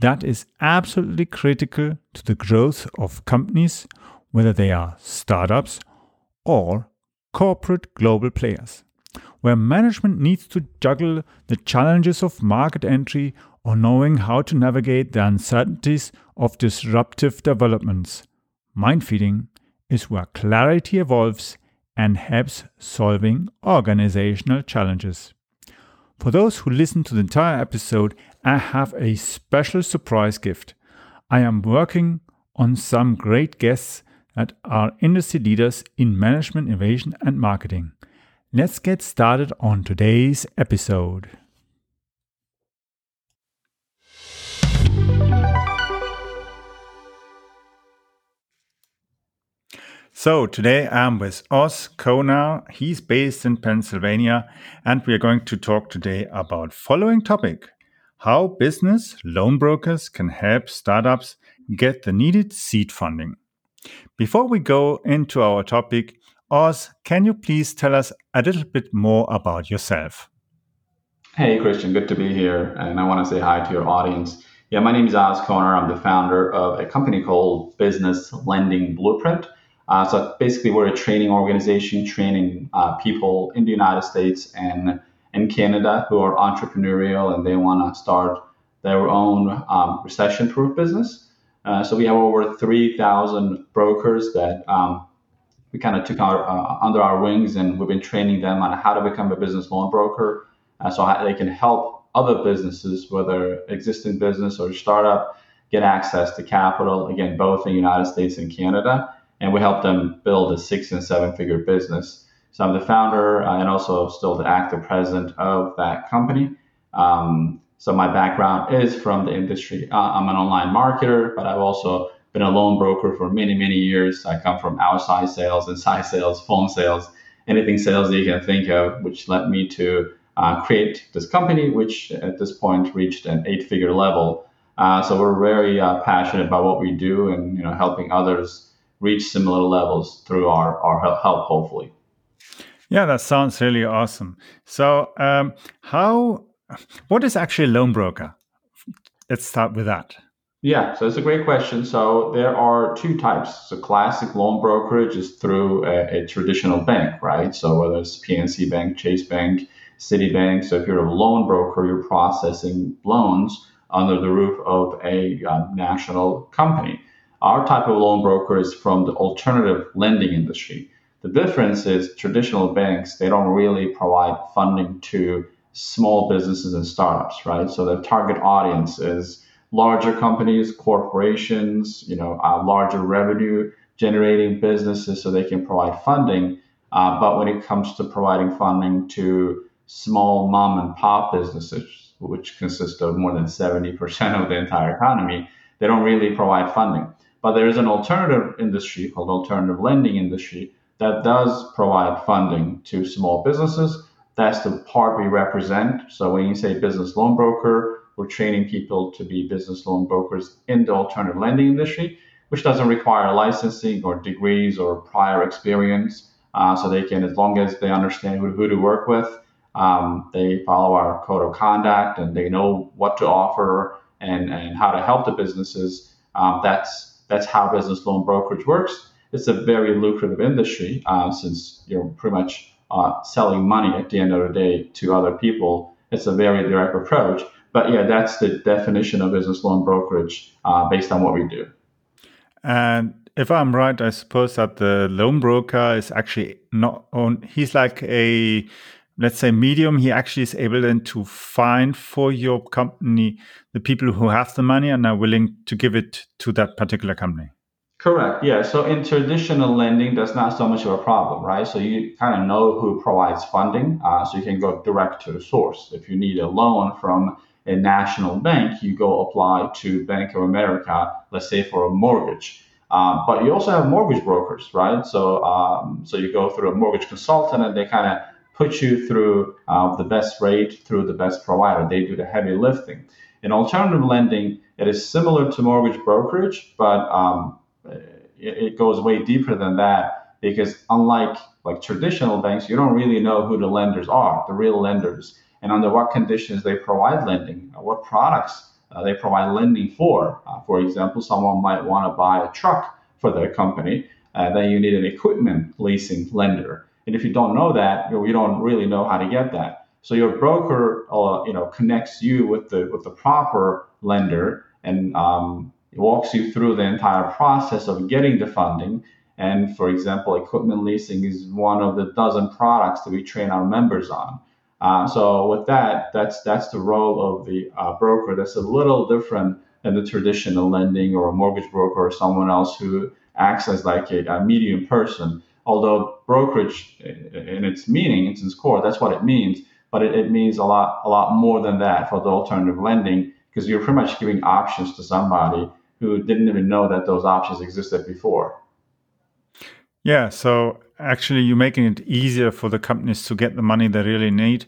that is absolutely critical to the growth of companies, whether they are startups or corporate global players, where management needs to juggle the challenges of market entry or knowing how to navigate the uncertainties of disruptive developments. Mind feeding is where clarity evolves and helps solving organizational challenges. For those who listen to the entire episode, I have a special surprise gift. I am working on some great guests that are industry leaders in management, innovation, and marketing. Let's get started on today's episode. So today I'm with Oz Konar. He's based in Pennsylvania, and we are going to talk today about following topic: how business loan brokers can help startups get the needed seed funding. Before we go into our topic, Oz, can you please tell us a little bit more about yourself? Hey, Christian, good to be here. And I want to say hi to your audience. Yeah, my name is Oz Konar. I'm the founder of a company called Business Lending Blueprint. Uh, so basically, we're a training organization training uh, people in the United States and in Canada who are entrepreneurial and they want to start their own um, recession-proof business. Uh, so we have over 3,000 brokers that um, we kind of took our, uh, under our wings, and we've been training them on how to become a business loan broker, uh, so they can help other businesses, whether existing business or startup, get access to capital. Again, both in the United States and Canada and we help them build a six and seven figure business. So I'm the founder uh, and also still the active president of that company. Um, so my background is from the industry. Uh, I'm an online marketer, but I've also been a loan broker for many, many years. I come from outside sales, inside sales, phone sales, anything sales that you can think of, which led me to uh, create this company, which at this point reached an eight-figure level. Uh, so we're very uh, passionate about what we do and you know helping others reach similar levels through our, our help, hopefully. Yeah, that sounds really awesome. So, um, how, what is actually a loan broker? Let's start with that. Yeah, so it's a great question. So there are two types. So classic loan brokerage is through a, a traditional bank, right? So whether it's PNC Bank, Chase Bank, Citibank. So if you're a loan broker, you're processing loans under the roof of a um, national company. Our type of loan broker is from the alternative lending industry. The difference is traditional banks, they don't really provide funding to small businesses and startups, right? So the target audience is larger companies, corporations, you know, uh, larger revenue generating businesses so they can provide funding. Uh, but when it comes to providing funding to small mom and pop businesses, which consist of more than 70% of the entire economy, they don't really provide funding. But there is an alternative industry called alternative lending industry that does provide funding to small businesses. That's the part we represent. So when you say business loan broker, we're training people to be business loan brokers in the alternative lending industry, which doesn't require licensing or degrees or prior experience. Uh, so they can, as long as they understand who, who to work with, um, they follow our code of conduct and they know what to offer and, and how to help the businesses. Um, that's that's how business loan brokerage works. It's a very lucrative industry uh, since you're pretty much uh, selling money at the end of the day to other people. It's a very direct approach. But yeah, that's the definition of business loan brokerage uh, based on what we do. And if I'm right, I suppose that the loan broker is actually not on, he's like a let's say medium he actually is able then to find for your company the people who have the money and are willing to give it to that particular company correct yeah so in traditional lending that's not so much of a problem right so you kind of know who provides funding uh, so you can go direct to the source if you need a loan from a national bank, you go apply to Bank of America, let's say for a mortgage. Um, but you also have mortgage brokers, right? So um, so you go through a mortgage consultant, and they kind of put you through uh, the best rate through the best provider. They do the heavy lifting. In alternative lending, it is similar to mortgage brokerage, but um, it, it goes way deeper than that because unlike like traditional banks, you don't really know who the lenders are, the real lenders, and under what conditions they provide lending, what products uh, they provide lending for. Uh, for example, someone might want to buy a truck for their company, uh, then you need an equipment leasing lender. And if you don't know that, you, don't really know how to get that. So your broker, uh, you know, connects you with the with the proper lender and um, walks you through the entire process of getting the funding. And for example, equipment leasing is one of the dozen products that we train our members on. Uh, so with that, that's that's the role of the uh, broker. That's a little different than the traditional lending or a mortgage broker or someone else who acts as like a, a medium person. Although brokerage, in its meaning, in its core, that's what it means. But it, it means a lot a lot more than that for the alternative lending because you're pretty much giving options to somebody who didn't even know that those options existed before. Yeah, so actually you're making it easier for the companies to get the money they really need.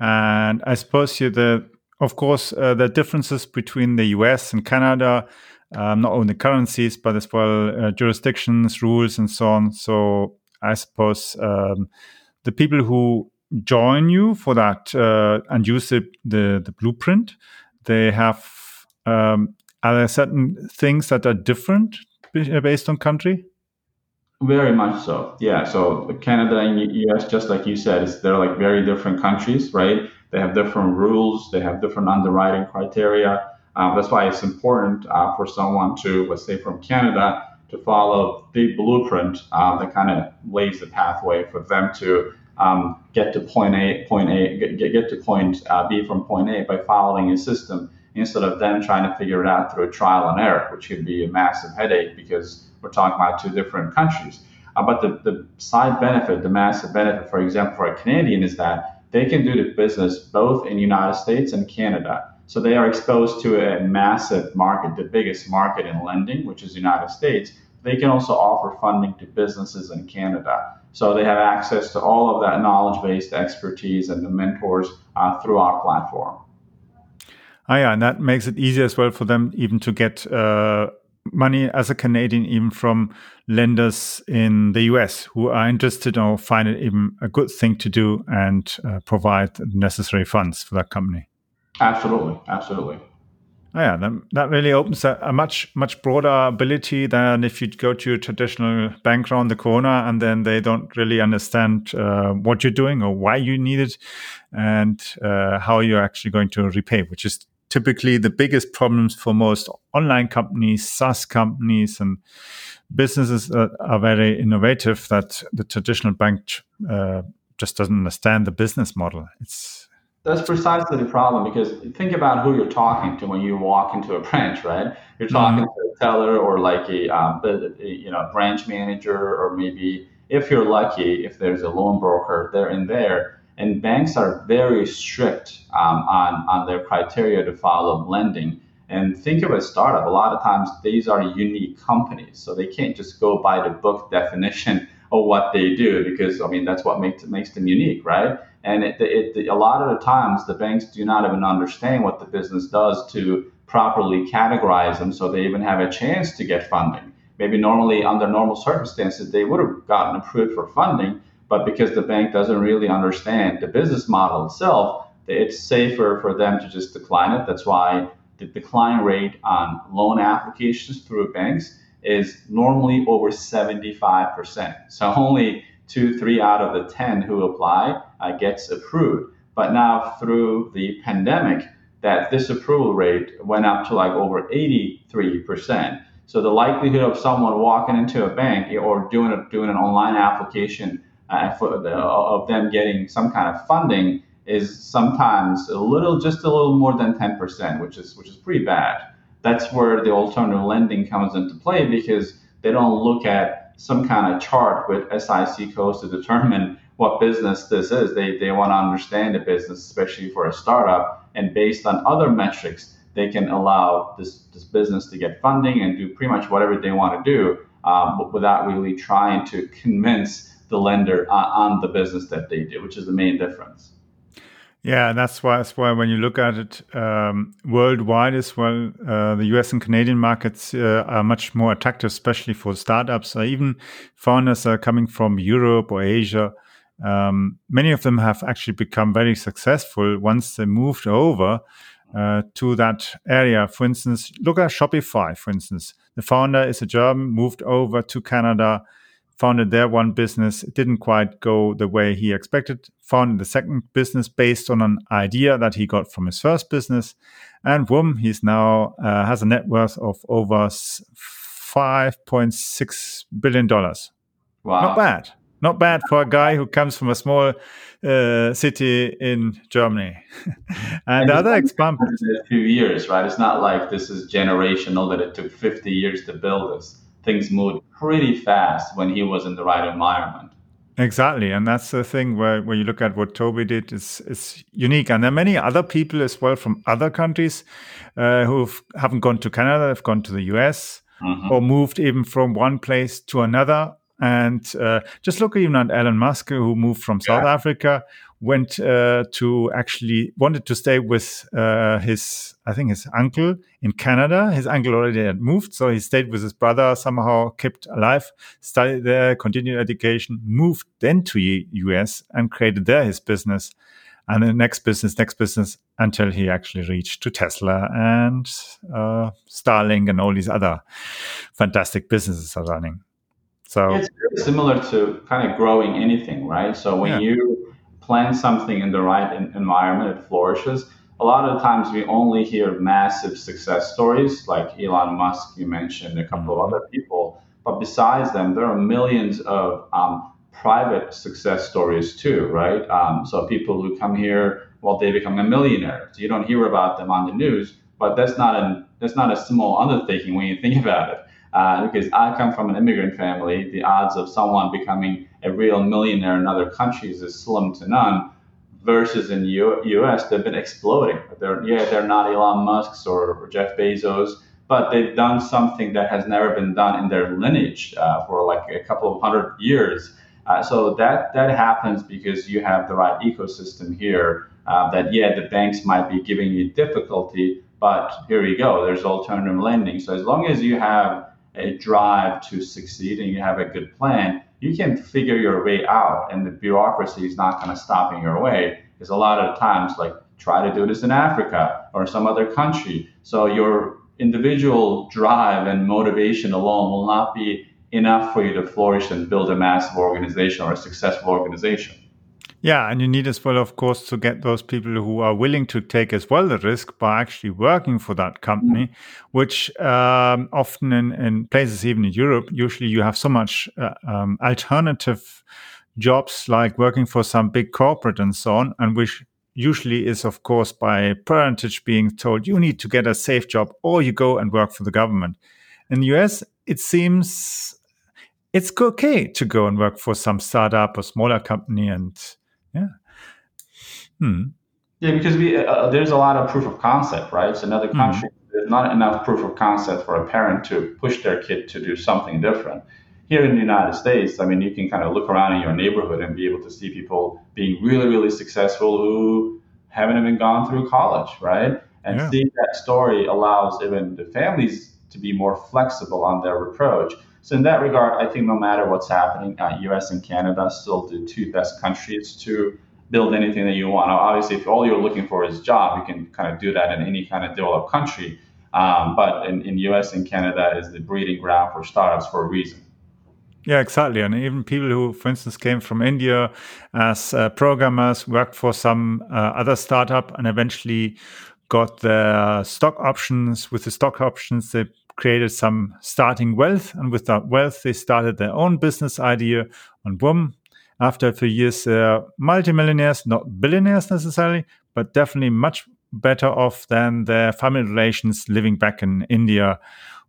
And I suppose you the of course uh, the differences between the US and Canada, um, not only currencies but as well uh, jurisdictions, rules, and so on. So I suppose um, the people who join you for that uh, and use the, the, the blueprint, they have um, are there certain things that are different based on country? Very much so. Yeah. So Canada and US, just like you said, is they're like very different countries, right? They have different rules. They have different underwriting criteria. Um, that's why it's important uh, for someone to, let's say, from Canada, to follow the blueprint uh, that kind of lays the pathway for them to um, get to point A, point A, get, get to point uh, B from point A by following a system instead of them trying to figure it out through a trial and error, which could be a massive headache because we're talking about two different countries. Uh, but the, the side benefit, the massive benefit, for example, for a Canadian is that they can do the business both in the United States and Canada. So they are exposed to a massive market, the biggest market in lending, which is the United States. They can also offer funding to businesses in Canada. So they have access to all of that knowledge-based expertise and the mentors uh, through our platform. Ah, yeah, and that makes it easier as well for them even to get uh, money as a Canadian, even from lenders in the US who are interested or find it even a good thing to do and uh, provide necessary funds for that company. Absolutely, absolutely. Oh, yeah, that, that really opens a, a, much much broader ability than if you go to a traditional bank around the corner and then they don't really understand uh, what you're doing or why you need it and uh, how you're actually going to repay, which is typically the biggest problems for most online companies, SaaS companies, and businesses that are very innovative that the traditional bank uh, just doesn't understand the business model. It's that's precisely the problem because think about who you're talking to when you walk into a branch, right? You're talking mm-hmm. to a teller or like a, um, you know branch manager, or maybe if you're lucky, if there's a loan broker, they're in there and banks are very strict um, on, on their criteria to follow lending. And think of a startup. A lot of times these are unique companies, so they can't just go by the book definition of what they do because I mean that's what makes makes them unique, right? And it, it, a lot of the times the banks do not even understand what the business does to properly categorize them, so they even have a chance to get funding. Maybe normally under normal circumstances they would have gotten approved for funding, but because the bank doesn't really understand the business model itself, it's safer for them to just decline it. That's why the decline rate on loan applications through banks is normally over 75%. So only two, three out of the 10 who apply uh, gets approved. But now through the pandemic, that disapproval rate went up to like over 83%. So the likelihood of someone walking into a bank or doing a, doing an online application uh, for the, of them getting some kind of funding is sometimes a little, just a little more than 10%, which is which is pretty bad. That's where the alternative lending comes into play because they don't look at some kind of chart with SIC codes to determine what business this is. They, they want to understand the business, especially for a startup. And based on other metrics, they can allow this, this business to get funding and do pretty much whatever they want to do um, without really trying to convince the lender on, the business that they do, which is the main difference. Yeah, that's why. That's why when you look at it um, worldwide as well, uh, the U.S. and Canadian markets uh, are much more attractive, especially for startups. Or even founders are coming from Europe or Asia. Um, many of them have actually become very successful once they moved over uh, to that area. For instance, look at Shopify. For instance, the founder is a German, moved over to Canada founded their one business. It didn't quite go the way he expected. Founded the second business based on an idea that he got from his first business. And boom, he's now uh, has a net worth of over $5.6 billion. Wow. Not bad. Not bad for a guy who comes from a small uh, city in Germany. and, and the other example. A few years, right? It's not like this is generational that it took 50 years to build this things moved pretty fast when he was in the right environment. Exactly, and that's the thing where, where you look at what Tobi did is is unique, and there are many other people as well from other countries uh, who haven't gone to Canada, have gone to the US, mm-hmm. or moved even from one place to another. And uh, just look even at Elon Musk, who moved from South yeah. Africa, went uh, to actually wanted to stay with uh, his, I think his uncle in Canada. His uncle already had moved, so he stayed with his brother, somehow kept alive, studied there, continued education, moved then to the US and created there his business. And the next business, next business, until he actually reached to Tesla and uh, Starlink and all these other fantastic businesses are running. So it's very similar to kind of growing anything, right? So when yeah. you plant something in the right environment, it flourishes. A lot of times we only hear massive success stories like Elon Musk, you mentioned, a couple of other people. But besides them, there are millions of um, private success stories too, right? Um, so people who come here, well, they become a millionaire. So you don't hear about them on the news, but that's not a that's not a small undertaking when you think about it. Uh, because I come from an immigrant family, the odds of someone becoming a real millionaire in other countries is slim to none. Versus in U- U.S., they've been exploding. They're yeah, they're not Elon Musk's or, Jeff Bezos, but they've done something that has never been done in their lineage uh, for like a couple of hundred years. Uh, so that that happens because you have the right ecosystem here. Uh, that yeah, the banks might be giving you difficulty, but here you go. There's alternative lending. So as long as you have a drive to succeed and you have a good plan, you can figure your way out and the bureaucracy is not going to stop in your way. Because a lot of times, like try to do this in Africa or some other country. So your individual drive and motivation alone will not be enough for you to flourish and build a massive organization or a successful organization. Yeah, and you need as well, of course, to get those people who are willing to take as well the risk by actually working for that company, mm-hmm. which um, often in, in, places, even in Europe, usually you have so much uh, um, alternative jobs like working for some big corporate and so on, and which usually is, of course, by parentage being told you need to get a safe job or you go and work for the government. In the US, it seems it's okay to go and work for some startup or smaller company and yeah. Hmm. Yeah, because we uh, uh, there's a lot of proof of concept, right? So another hmm. country, mm-hmm. there's not enough proof of concept for a parent to push their kid to do something different. Here in the United States, I mean, you can kind of look around in your neighborhood and be able to see people being really, really successful who haven't even gone through college, right? And yeah. seeing that story allows even the families to be more flexible on their approach. So in that regard, I think no matter what's happening, uh, U.S. and Canada still the two best countries to build anything that you want. Now, obviously, if all you're looking for is job, you can kind of do that in any kind of developed country. Um, but in, in U.S. and Canada is the breeding ground for startups for a reason. Yeah, exactly. And even people who, for instance, came from India as uh, programmers, worked for some uh, other startup, and eventually got their stock options. With the stock options, they created some starting wealth. And with that wealth, they started their own business idea. And boom, after a few years, they're multimillionaires, not billionaires necessarily, but definitely much better off than their family relations living back in India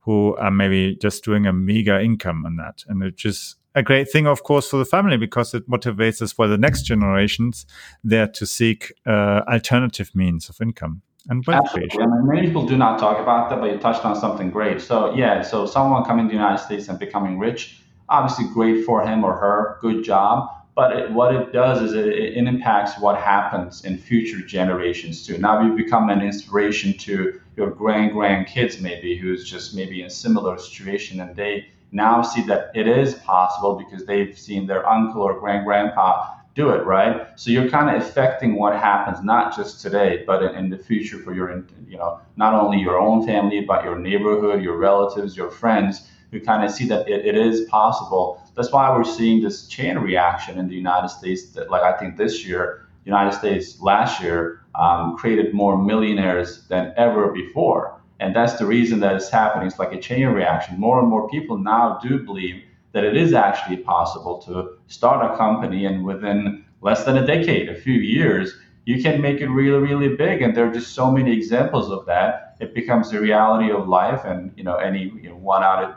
who are maybe just doing a meager income on that. And it just a great thing, of course, for the family because it motivates us for the next generations there to seek uh, alternative means of income and Absolutely. I mean, many people do not talk about that, but you touched on something great. So yeah, so someone coming to the United States and becoming rich, obviously great for him or her, good job. But it, what it does is it, it, impacts what happens in future generations too. Now you become an inspiration to your grand grandkids maybe, who's just maybe in a similar situation, and they now see that it is possible because they've seen their uncle or grand grandpa do it, right? So you're kind of affecting what happens not just today, but in, in, the future for your, you know, not only your own family, but your neighborhood, your relatives, your friends who kind of see that it, it is possible. That's why we're seeing this chain reaction in the United States. That, like I think this year, United States last year um, created more millionaires than ever before, and that's the reason that it's happening. It's like a chain reaction. More and more people now do believe that it is actually possible to start a company, and within less than a decade, a few years, you can make it really, really big. And there are just so many examples of that. It becomes the reality of life, and you know, any you know, one out of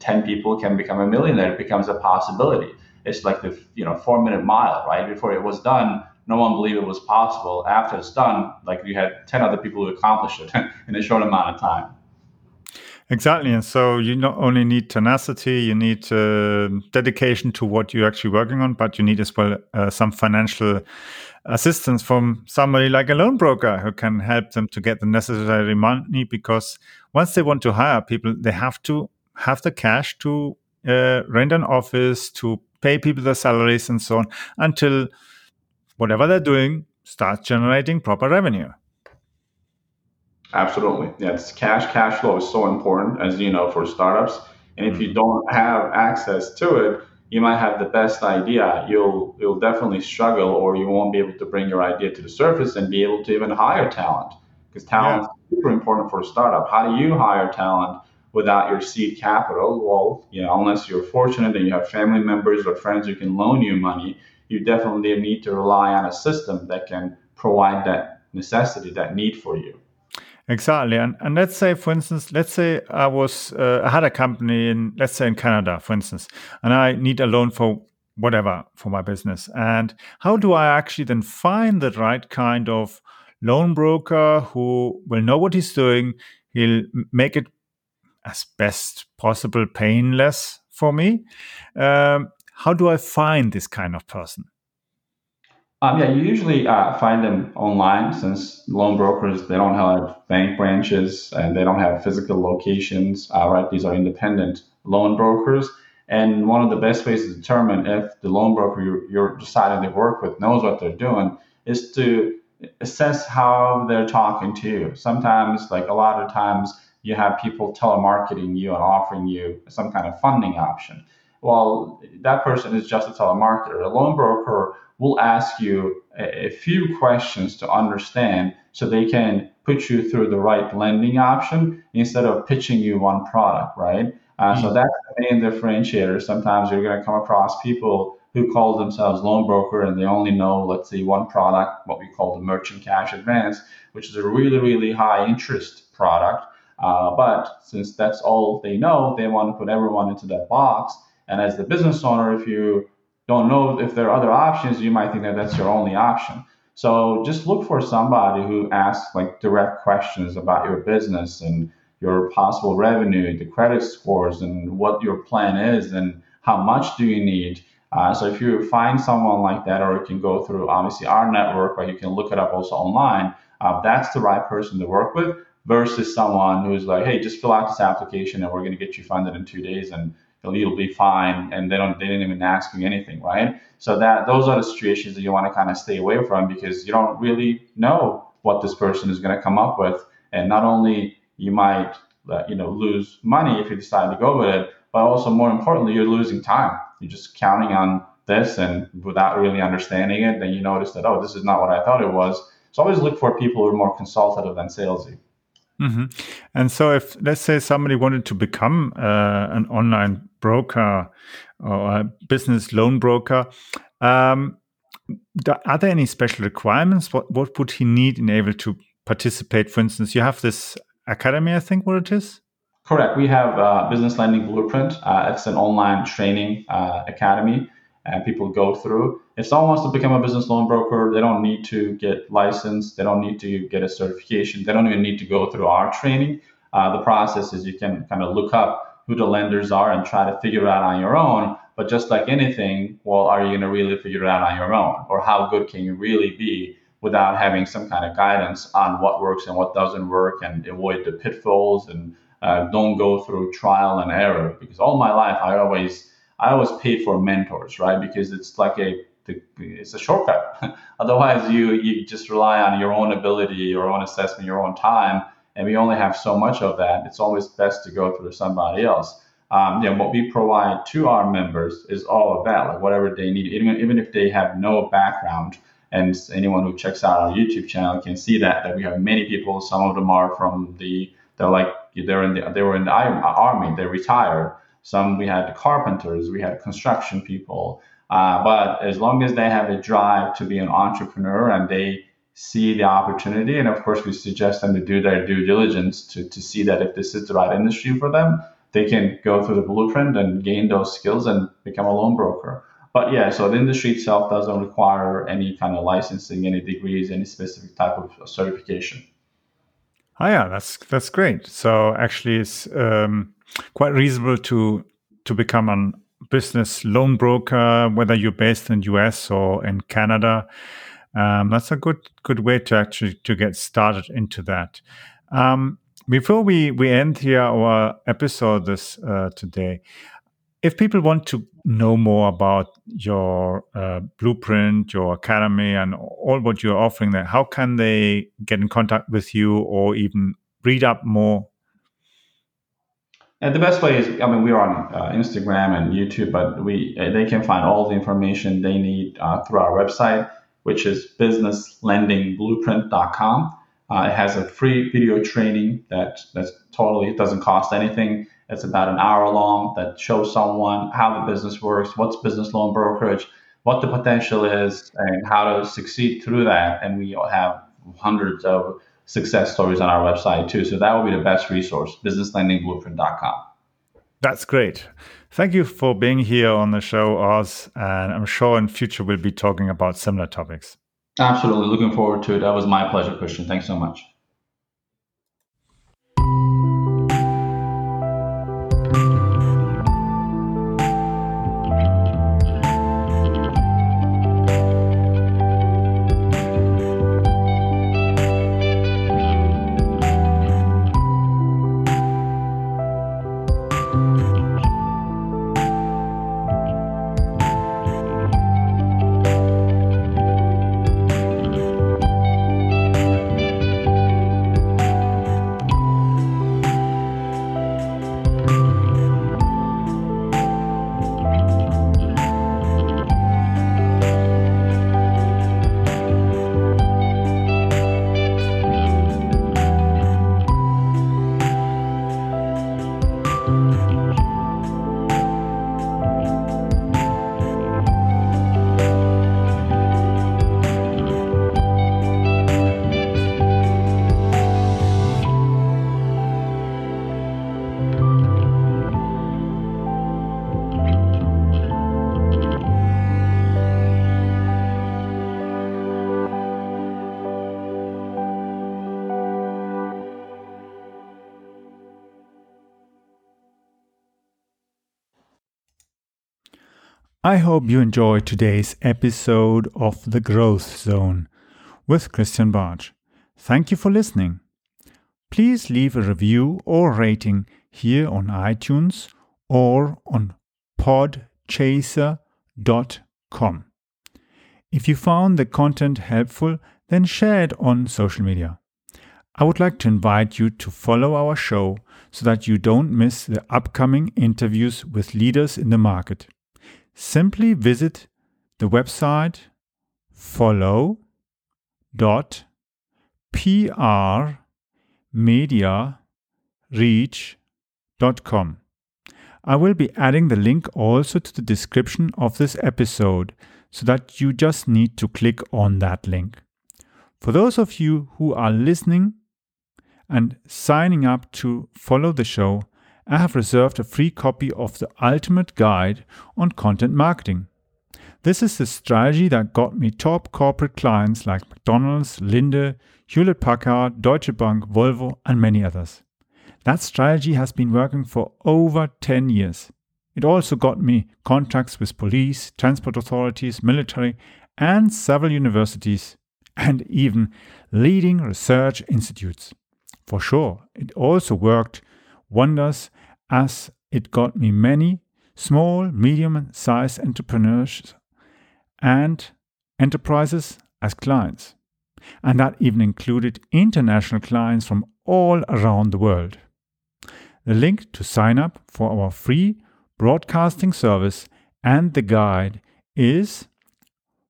10 people can become a millionaire. It becomes a possibility. It's like the you know four minute mile, right? Before it was done, no one believed it was possible. After it's done, like you had 10 other people who accomplished it in a short amount of time. Exactly. And so you not only need tenacity, you need uh, dedication to what you're actually working on, but you need as well uh, some financial assistance from somebody like a loan broker who can help them to get the necessary money because once they want to hire people, they have to have the cash to uh, rent an office, to pay people their salaries, and so on, until whatever they're doing starts generating proper revenue. Absolutely. Yes, cash cash flow is so important, as you know, for startups. And if you mm-hmm. don't have access to it, you might have the best idea. You'll you'll definitely struggle, or you won't be able to bring your idea to the surface and be able to even hire talent. Because talent yeah. is super important for a startup. How do you hire talent? without your seed capital, well, you know, unless you're fortunate and you have family members or friends who can loan you money, you definitely need to rely on a system that can provide that necessity, that need for you. Exactly, and and let's say, for instance, let's say I was uh, I had a company in let's say in Canada, for instance, and I need a loan for whatever for my business. And how do I actually then find the right kind of loan broker who will know what he's doing? He'll make it as best possible painless for me. Um, how do I find this kind of person? Um, yeah, you usually uh, find them online since loan brokers they don't have bank branches and they don't have physical locations. Uh, right, these are independent loan brokers, and one of the best ways to determine if the loan broker you're, you're deciding to work with knows what they're doing is to assess how they're talking to you. Sometimes, like a lot of times, you have people telemarketing you and offering you some kind of funding option. Well, that person is just a telemarketer. A loan broker will ask you a, a few questions to understand so they can put you through the right lending option instead of pitching you one product, right? Uh, mm-hmm. So that's the main differentiator. Sometimes you're going to come across people who call themselves loan broker and they only know, let's say, one product, what we call the merchant cash advance, which is a really, really high interest product. Uh, but since that's all they know, they want to put everyone into that box. And as the business owner, if you don't know if there are other options, you might think that that's your only option. So just look for somebody who asks like direct questions about your business and your possible revenue, the credit scores, and what your plan is, and how much do you need. Uh, so if you find someone like that, or you can go through obviously our network, or you can look it up also online. Uh, that's the right person to work with versus someone who's like, hey, just fill out this application and we're going to get you funded in two days and you'll be fine. And they don't, they didn't even ask you anything, right? So that those are the situations that you want to kind of stay away from because you don't really know what this person is going to come up with. And not only you might, uh, you know, lose money if you decide to go with it, but also more importantly, you're losing time. You're just counting on this and without really understanding it, then you notice that, oh, this is not what I thought it was. So always look for people who are more consultative than salesy. Mm-hmm. And so, if let's say somebody wanted to become uh, an online broker or a business loan broker, um, are there any special requirements? What what would he need in able to participate? For instance, you have this academy, I think, what it is. Correct. We have uh, Business Lending Blueprint. Uh, it's an online training uh, academy and people go through. If someone wants to become a business loan broker, they don't need to get licensed. They don't need to get a certification. They don't even need to go through our training. Uh, the process is you can kind of look up who the lenders are and try to figure out on your own. But just like anything, well, are you going to really figure it out on your own? Or how good can you really be without having some kind of guidance on what works and what doesn't work and avoid the pitfalls and uh, don't go through trial and error? Because all my life, I always I always pay for mentors, right? Because it's like a it's a shortcut. Otherwise, you you just rely on your own ability, your own assessment, your own time, and we only have so much of that. It's always best to go through somebody else. Um, you know, what we provide to our members is all of that, like whatever they need, even even if they have no background. And anyone who checks out our YouTube channel can see that that we have many people. Some of them are from the they're like they're in the they were in the army, they retired some we had carpenters, we had construction people. Uh, but as long as they have a drive to be an entrepreneur and they see the opportunity, and of course we suggest them to do their due diligence to, to see that if this is the right industry for them, they can go through the blueprint and gain those skills and become a loan broker. But yeah, so the industry itself doesn't require any kind of licensing, any degrees, any specific type of certification. Oh yeah, that's that's great. So actually, it's um, quite reasonable to to become a business loan broker, whether you're based in US or in Canada. Um, that's a good good way to actually to get started into that. Um, before we we end here our episode this uh, today, if people want to know more about your uh, blueprint, your academy, and all what you're offering there, how can they get in contact with you or even read up more and the best way is, I mean, we're on uh, Instagram and YouTube, but we uh, they can find all the information they need uh, through our website, which is businesslendingblueprint.com. Uh, it has a free video training that that's totally it doesn't cost anything. It's about an hour long that shows someone how the business works, what's business loan brokerage, what the potential is, and how to succeed through that. And we have hundreds of success stories on our website too. So that will be the best resource, businesslendingblueprint.com. That's great. Thank you for being here on the show, Oz. And I'm sure in future we'll be talking about similar topics. Absolutely. Looking forward to it. That was my pleasure, Christian. Thanks so much. I hope you enjoyed today's episode of The Growth Zone with Christian Bartsch. Thank you for listening. Please leave a review or rating here on iTunes or on podchaser.com. If you found the content helpful, then share it on social media. I would like to invite you to follow our show so that you don't miss the upcoming interviews with leaders in the market simply visit the website follow.prmediareach.com. I will be adding the link also to the description of this episode so that you just need to click on that link. For those of you who are listening and signing up to follow the show, I have reserved a free copy of the Ultimate Guide on Content Marketing. This is the strategy that got me top corporate clients like McDonald's, Linde, Hewlett Packard, Deutsche Bank, Volvo, and many others. That strategy has been working for over 10 years. It also got me contracts with police, transport authorities, military, and several universities, and even leading research institutes. For sure, it also worked wonders as it got me many small, medium sized entrepreneurs and enterprises as clients. And that even included international clients from all around the world. The link to sign up for our free broadcasting service and the guide is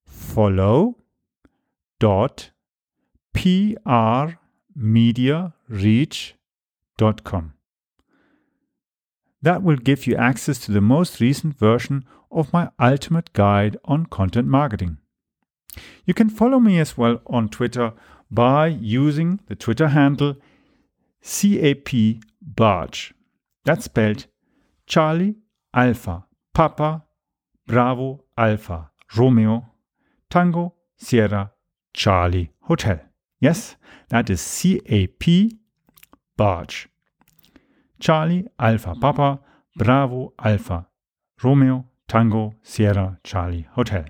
follow.prmediareach.com. That will give you access to the most recent version of my ultimate guide on content marketing. You can follow me as well on Twitter by using the Twitter handle CAP Bartsch. That's spelled Charlie Alpha Papa Bravo Alpha Romeo Tango Sierra Charlie Hotel. Yes, that is CAP Bartsch. Charlie, Alpha, Papa, Bravo, Alpha, Romeo, Tango, Sierra, Charlie, Hotel.